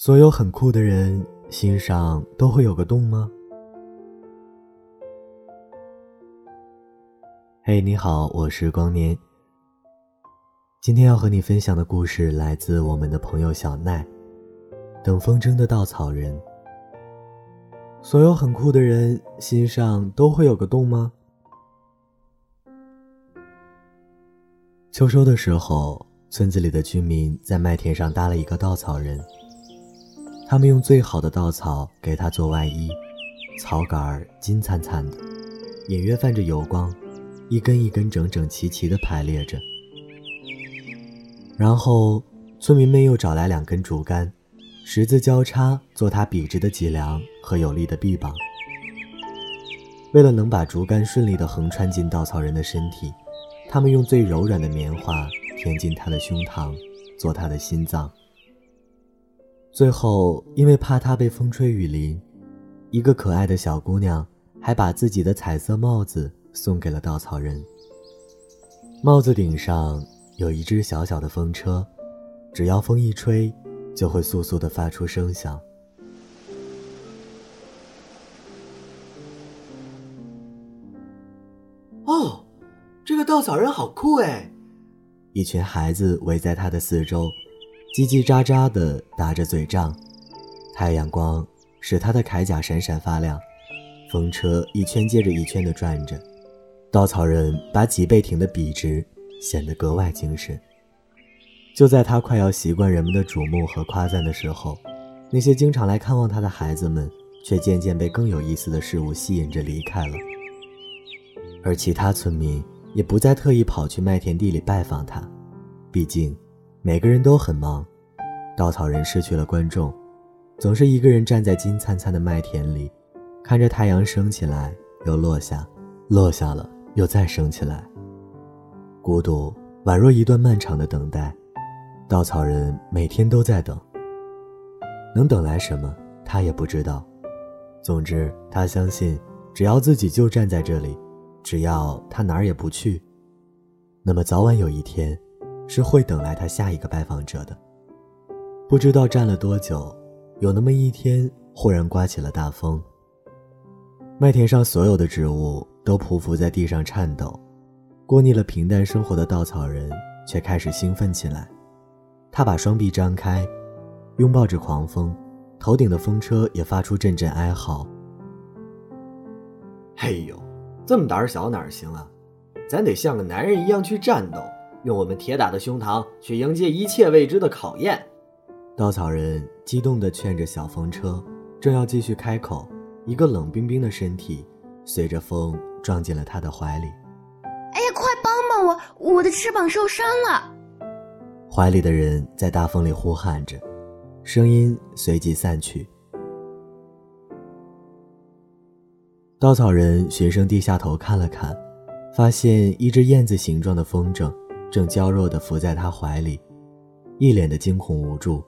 所有很酷的人心上都会有个洞吗？嘿，你好，我是光年。今天要和你分享的故事来自我们的朋友小奈。等风筝的稻草人。所有很酷的人心上都会有个洞吗？秋收的时候，村子里的居民在麦田上搭了一个稻草人。他们用最好的稻草给他做外衣，草杆儿金灿灿的，隐约泛着油光，一根一根整整齐齐地排列着。然后，村民们又找来两根竹竿，十字交叉做他笔直的脊梁和有力的臂膀。为了能把竹竿顺利地横穿进稻草人的身体，他们用最柔软的棉花填进他的胸膛，做他的心脏。最后，因为怕它被风吹雨淋，一个可爱的小姑娘还把自己的彩色帽子送给了稻草人。帽子顶上有一只小小的风车，只要风一吹，就会簌簌地发出声响。哦，这个稻草人好酷哎！一群孩子围在他的四周。叽叽喳喳地打着嘴仗，太阳光使他的铠甲闪闪发亮。风车一圈接着一圈地转着，稻草人把脊背挺得笔直，显得格外精神。就在他快要习惯人们的瞩目和夸赞的时候，那些经常来看望他的孩子们却渐渐被更有意思的事物吸引着离开了。而其他村民也不再特意跑去麦田地里拜访他，毕竟。每个人都很忙，稻草人失去了观众，总是一个人站在金灿灿的麦田里，看着太阳升起来又落下，落下了又再升起来。孤独宛若一段漫长的等待，稻草人每天都在等。能等来什么，他也不知道。总之，他相信，只要自己就站在这里，只要他哪儿也不去，那么早晚有一天。是会等来他下一个拜访者的。不知道站了多久，有那么一天，忽然刮起了大风。麦田上所有的植物都匍匐在地上颤抖。过腻了平淡生活的稻草人却开始兴奋起来。他把双臂张开，拥抱着狂风，头顶的风车也发出阵阵哀嚎。嘿呦，这么胆小哪儿行啊？咱得像个男人一样去战斗。用我们铁打的胸膛去迎接一切未知的考验。稻草人激动地劝着小风车，正要继续开口，一个冷冰冰的身体随着风撞进了他的怀里。哎呀，快帮帮我！我的翅膀受伤了。怀里的人在大风里呼喊着，声音随即散去。稻草人循声低下头看了看，发现一只燕子形状的风筝。正娇弱地伏在他怀里，一脸的惊恐无助。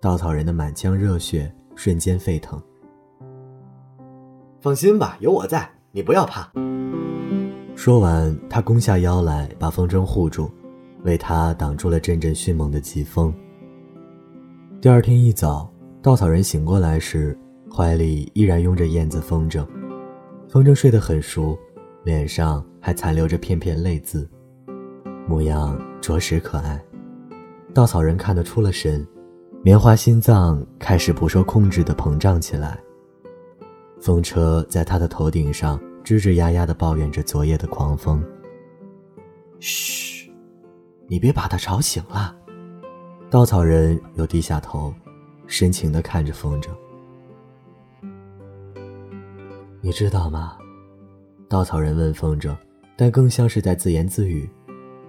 稻草人的满腔热血瞬间沸腾。放心吧，有我在，你不要怕。说完，他弓下腰来，把风筝护住，为他挡住了阵阵迅猛的疾风。第二天一早，稻草人醒过来时，怀里依然拥着燕子风筝。风筝睡得很熟，脸上还残留着片片泪渍。模样着实可爱，稻草人看得出了神，棉花心脏开始不受控制的膨胀起来。风车在他的头顶上吱吱呀呀地抱怨着昨夜的狂风。嘘，你别把他吵醒了。稻草人又低下头，深情地看着风筝。你知道吗？稻草人问风筝，但更像是在自言自语。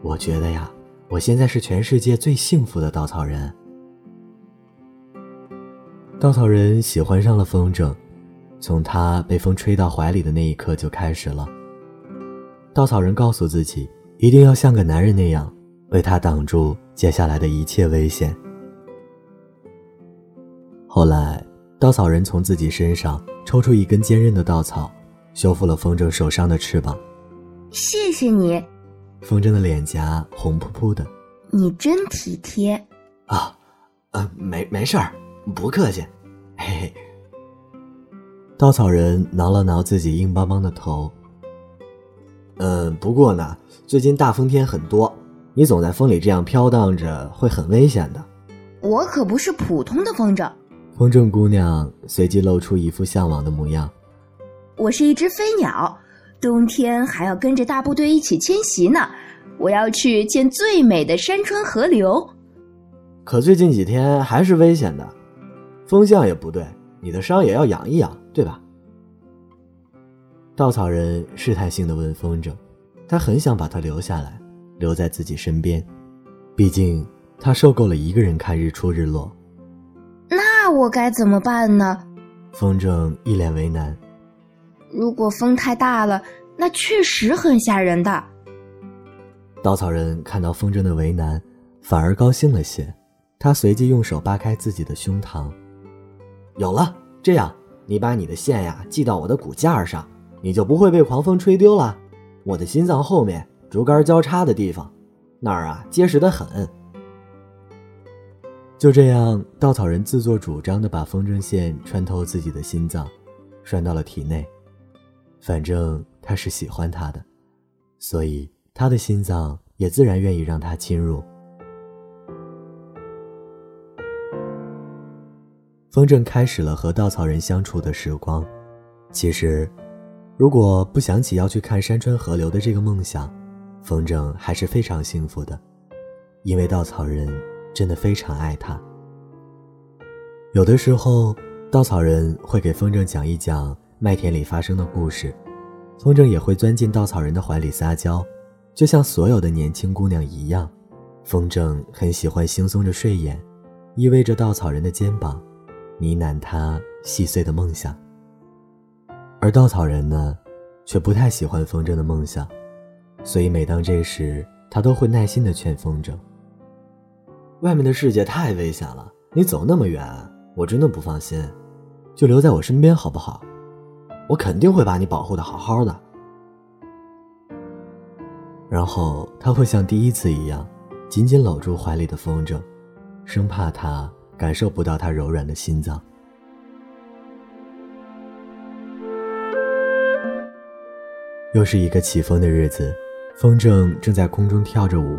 我觉得呀，我现在是全世界最幸福的稻草人。稻草人喜欢上了风筝，从他被风吹到怀里的那一刻就开始了。稻草人告诉自己，一定要像个男人那样，为他挡住接下来的一切危险。后来，稻草人从自己身上抽出一根坚韧的稻草，修复了风筝受伤的翅膀。谢谢你。风筝的脸颊红扑扑的，你真体贴啊！呃，没没事儿，不客气。嘿嘿。稻草人挠了挠自己硬邦邦的头。嗯，不过呢，最近大风天很多，你总在风里这样飘荡着，会很危险的。我可不是普通的风筝。风筝姑娘随即露出一副向往的模样。我是一只飞鸟，冬天还要跟着大部队一起迁徙呢。我要去见最美的山川河流。可最近几天还是危险的，风向也不对，你的伤也要养一养，对吧？稻草人试探性的问风筝，他很想把他留下来，留在自己身边，毕竟他受够了一个人看日出日落。那我该怎么办呢？风筝一脸为难。如果风太大了，那确实很吓人的。稻草人看到风筝的为难，反而高兴了些。他随即用手扒开自己的胸膛。有了，这样你把你的线呀系到我的骨架上，你就不会被狂风吹丢了。我的心脏后面竹竿交叉的地方，那儿啊结实的很。就这样，稻草人自作主张的把风筝线穿透自己的心脏，拴到了体内。反正他是喜欢他的，所以他的心脏也自然愿意让他侵入。风筝开始了和稻草人相处的时光。其实，如果不想起要去看山川河流的这个梦想，风筝还是非常幸福的，因为稻草人。真的非常爱他。有的时候，稻草人会给风筝讲一讲麦田里发生的故事，风筝也会钻进稻草人的怀里撒娇，就像所有的年轻姑娘一样。风筝很喜欢惺忪着睡眼，依偎着稻草人的肩膀，呢喃他细碎的梦想。而稻草人呢，却不太喜欢风筝的梦想，所以每当这时，他都会耐心地劝风筝。外面的世界太危险了，你走那么远，我真的不放心。就留在我身边好不好？我肯定会把你保护的好好的。然后他会像第一次一样，紧紧搂住怀里的风筝，生怕他感受不到他柔软的心脏。又是一个起风的日子，风筝正在空中跳着舞。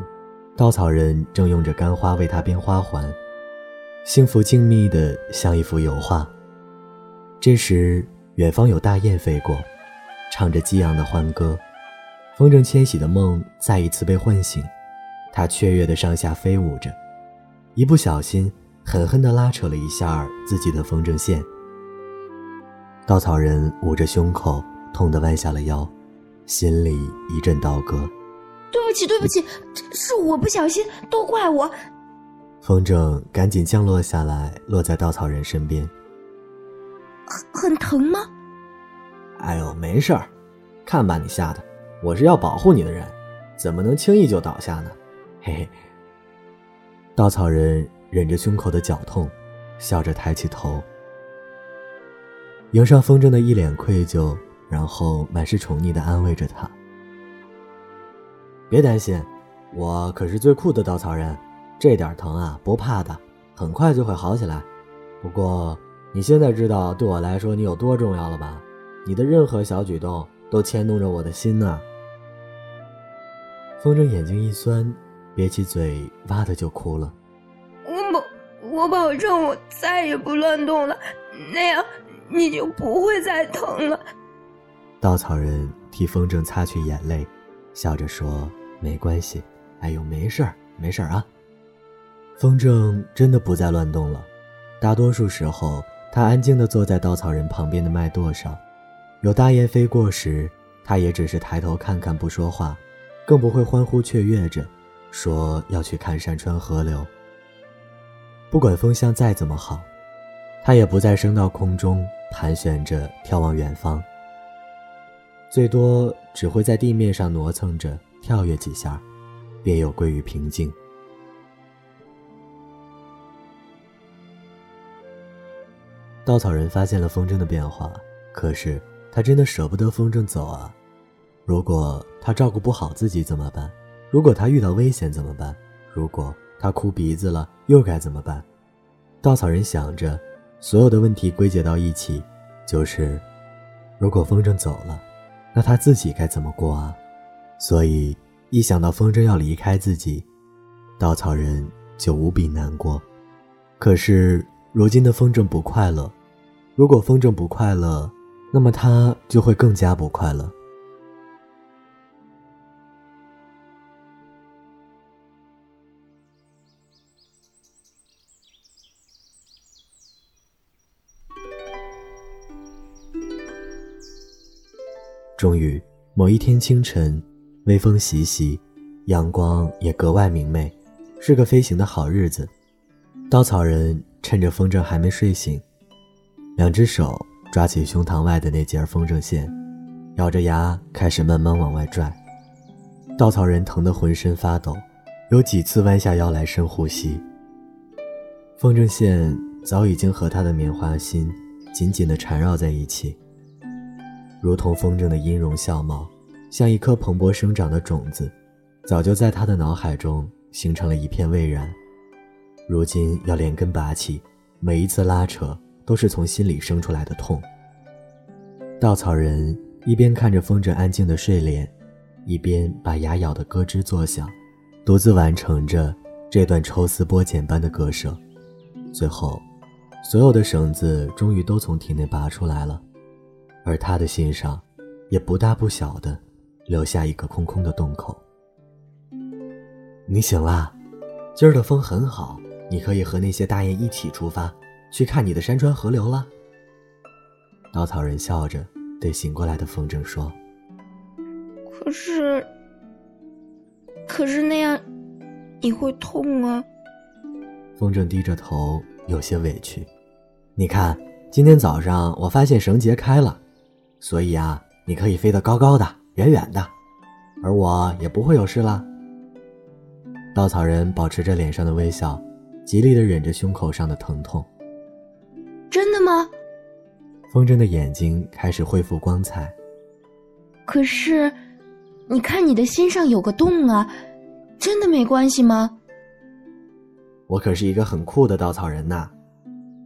稻草人正用着干花为他编花环，幸福静谧的像一幅油画。这时，远方有大雁飞过，唱着激昂的欢歌。风筝迁徙的梦再一次被唤醒，它雀跃的上下飞舞着，一不小心狠狠地拉扯了一下自己的风筝线。稻草人捂着胸口，痛得弯下了腰，心里一阵刀割。对不起，对不起，是我不小心，都怪我。风筝赶紧降落下来，落在稻草人身边。很疼吗？哎呦，没事儿，看把你吓的！我是要保护你的人，怎么能轻易就倒下呢？嘿嘿。稻草人忍着胸口的绞痛，笑着抬起头，迎上风筝的一脸愧疚，然后满是宠溺的安慰着他。别担心，我可是最酷的稻草人，这点疼啊不怕的，很快就会好起来。不过你现在知道对我来说你有多重要了吧？你的任何小举动都牵动着我的心呢。风筝眼睛一酸，憋起嘴，哇的就哭了。我保我保证我再也不乱动了，那样你就不会再疼了。稻草人替风筝擦去眼泪，笑着说。没关系，哎呦，没事儿，没事儿啊。风筝真的不再乱动了，大多数时候，他安静地坐在稻草人旁边的麦垛上。有大雁飞过时，他也只是抬头看看，不说话，更不会欢呼雀跃着，说要去看山川河流。不管风向再怎么好，他也不再升到空中盘旋着眺望远方，最多只会在地面上挪蹭着。跳跃几下，便又归于平静。稻草人发现了风筝的变化，可是他真的舍不得风筝走啊！如果他照顾不好自己怎么办？如果他遇到危险怎么办？如果他哭鼻子了又该怎么办？稻草人想着，所有的问题归结到一起，就是，如果风筝走了，那他自己该怎么过啊？所以一想到风筝要离开自己，稻草人就无比难过。可是如今的风筝不快乐，如果风筝不快乐，那么它就会更加不快乐。终于，某一天清晨，微风习习，阳光也格外明媚，是个飞行的好日子。稻草人趁着风筝还没睡醒，两只手抓起胸膛外的那截风筝线，咬着牙开始慢慢往外拽。稻草人疼得浑身发抖，有几次弯下腰来深呼吸。风筝线早已经和他的棉花心紧紧地缠绕在一起。如同风筝的音容笑貌，像一颗蓬勃生长的种子，早就在他的脑海中形成了一片蔚然。如今要连根拔起，每一次拉扯都是从心里生出来的痛。稻草人一边看着风筝安静的睡莲，一边把牙咬得咯吱作响，独自完成着这段抽丝剥茧般的割舍。最后，所有的绳子终于都从体内拔出来了。而他的心上，也不大不小的，留下一个空空的洞口。你醒啦，今儿的风很好，你可以和那些大雁一起出发，去看你的山川河流了。稻草人笑着对醒过来的风筝说：“可是，可是那样，你会痛啊。”风筝低着头，有些委屈。你看，今天早上我发现绳结开了。所以啊，你可以飞得高高的、远远的，而我也不会有事了。稻草人保持着脸上的微笑，极力的忍着胸口上的疼痛。风筝的眼睛开始恢复光彩。可是，你看你的心上有个洞啊，真的没关系吗？我可是一个很酷的稻草人呐，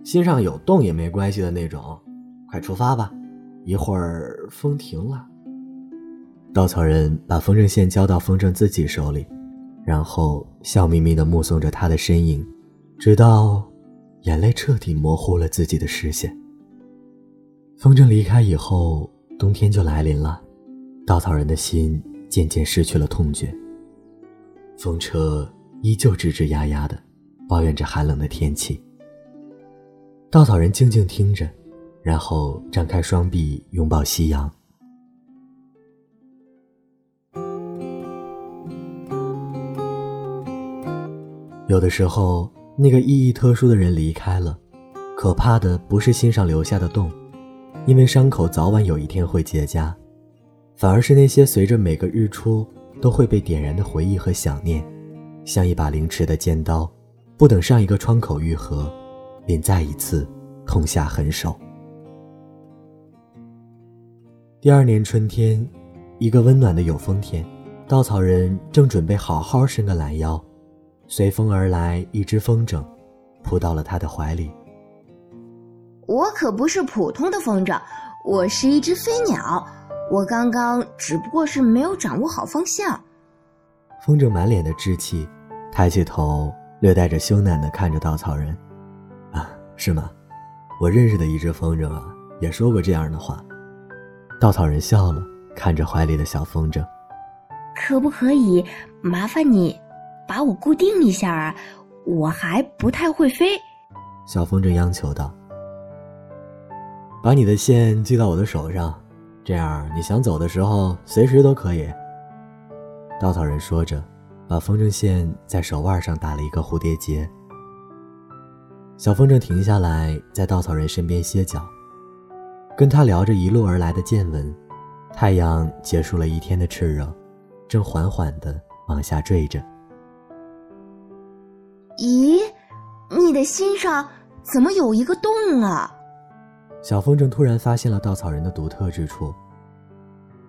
心上有洞也没关系的那种。快出发吧。一会儿风停了，稻草人把风筝线交到风筝自己手里，然后笑眯眯地目送着他的身影，直到眼泪彻底模糊了自己的视线。风筝离开以后，冬天就来临了，稻草人的心渐渐失去了痛觉。风车依旧吱吱呀呀的，抱怨着寒冷的天气。稻草人静静听着。然后张开双臂拥抱夕阳。有的时候，那个意义特殊的人离开了，可怕的不是心上留下的洞，因为伤口早晚有一天会结痂，反而是那些随着每个日出都会被点燃的回忆和想念，像一把凌迟的尖刀，不等上一个窗口愈合，便再一次痛下狠手。第二年春天，一个温暖的有风天，稻草人正准备好好伸个懒腰，随风而来一只风筝，扑到了他的怀里。我可不是普通的风筝，我是一只飞鸟。我刚刚只不过是没有掌握好方向。风筝满脸的稚气，抬起头，略带着羞赧的看着稻草人。啊，是吗？我认识的一只风筝啊，也说过这样的话。稻草人笑了，看着怀里的小风筝，可不可以麻烦你把我固定一下啊？我还不太会飞。小风筝央求道：“把你的线系到我的手上，这样你想走的时候随时都可以。”稻草人说着，把风筝线在手腕上打了一个蝴蝶结。小风筝停下来，在稻草人身边歇脚。跟他聊着一路而来的见闻，太阳结束了一天的炽热，正缓缓地往下坠着。咦，你的心上怎么有一个洞啊？小风筝突然发现了稻草人的独特之处。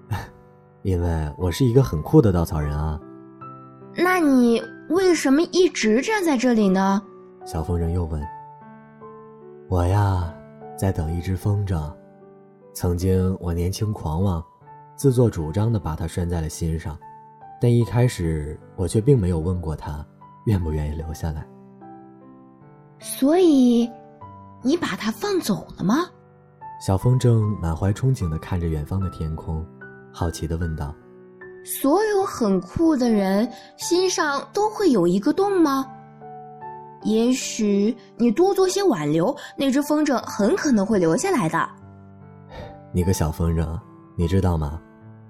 因为我是一个很酷的稻草人啊。那你为什么一直站在这里呢？小风筝又问。我呀，在等一只风筝。曾经我年轻狂妄，自作主张的把它拴在了心上，但一开始我却并没有问过它愿不愿意留下来。所以，你把它放走了吗？小风筝满怀憧憬的看着远方的天空，好奇的问道：“所有很酷的人心上都会有一个洞吗？也许你多做些挽留，那只风筝很可能会留下来的。”你个小风筝，你知道吗？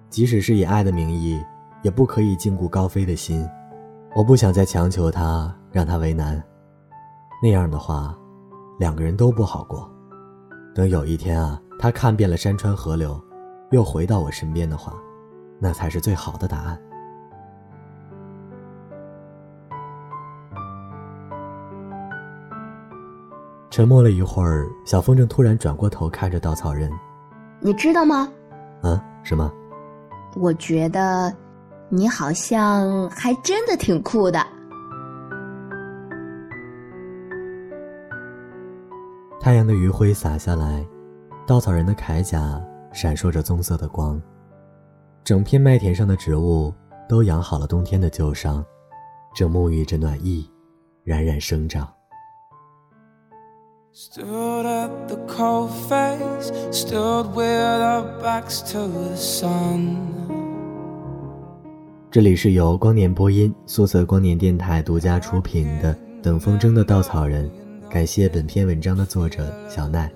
即使是以爱的名义，也不可以禁锢高飞的心。我不想再强求他，让他为难。那样的话，两个人都不好过。等有一天啊，他看遍了山川河流，又回到我身边的话，那才是最好的答案。沉默了一会儿，小风筝突然转过头看着稻草人。你知道吗？啊，什么？我觉得你好像还真的挺酷的。太阳的余晖洒下来，稻草人的铠甲闪烁着棕色的光，整片麦田上的植物都养好了冬天的旧伤，正沐浴着暖意，冉冉生长。Stood at the cold face, stood with our backs to the sun. 这里是由光年播音、素色光年电台独家出品的《等风筝的稻草人》，感谢本篇文章的作者小奈。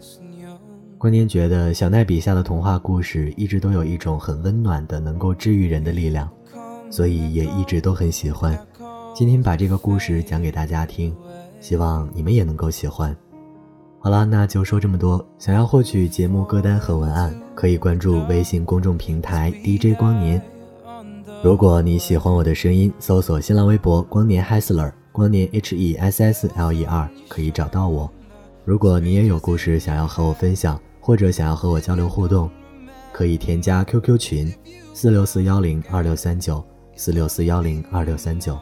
光年觉得小奈笔下的童话故事一直都有一种很温暖的、能够治愈人的力量，所以也一直都很喜欢。今天把这个故事讲给大家听，希望你们也能够喜欢。好了，那就说这么多。想要获取节目歌单和文案，可以关注微信公众平台 DJ 光年。如果你喜欢我的声音，搜索新浪微博“光年 h e s l e r 光年 H E S S L E R，可以找到我。如果你也有故事想要和我分享，或者想要和我交流互动，可以添加 QQ 群四六四幺零二六三九四六四幺零二六三九。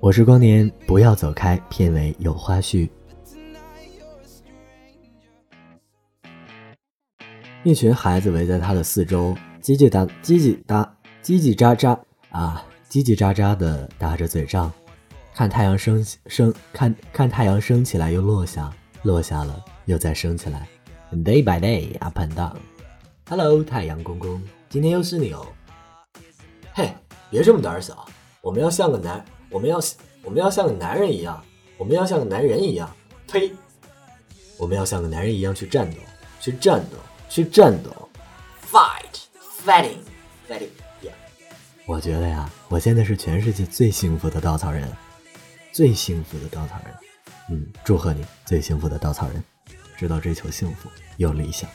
我是光年，不要走开，片尾有花絮。一群孩子围在他的四周，叽叽喳叽叽喳叽叽喳喳啊，叽叽喳喳的打着嘴仗，看太阳升升，看看太阳升起来又落下，落下了又再升起来，day by day up and down。Hello，太阳公公，今天又是你哦。嘿，别这么胆小，我们要像个男，我们要我们要像个男人一样，我们要像个男人一样，呸，我们要像个男人一样去战斗，去战斗。去战斗，fight，fighting，fighting，yeah。我觉得呀，我现在是全世界最幸福的稻草人，最幸福的稻草人。嗯，祝贺你，最幸福的稻草人，知道追求幸福，有理想。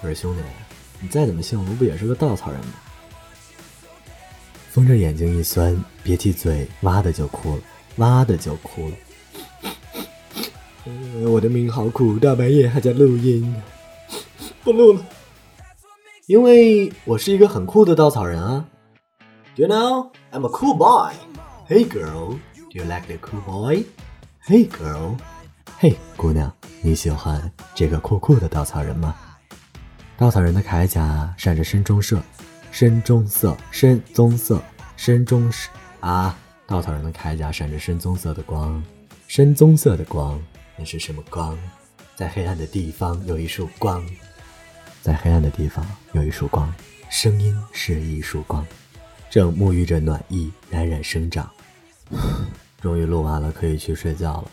我说兄弟，你再怎么幸福，不也是个稻草人吗？风着眼睛一酸，憋起嘴，哇的就哭了，哇的就哭了。我的命好苦，大半夜还在录音。不录了，因为我是一个很酷的稻草人啊。You know, I'm a cool boy. Hey girl, do you like the cool boy? Hey girl, Hey 姑娘，你喜欢这个酷酷的稻草人吗？稻草人的铠甲闪着深棕色，深棕色，深棕色，深棕色啊！稻草人的铠甲闪着深棕色的光，深棕色的光，那是什么光？在黑暗的地方有一束光。在黑暗的地方有一束光，声音是一束光，正沐浴着暖意，冉冉生长。终于录完了，可以去睡觉了。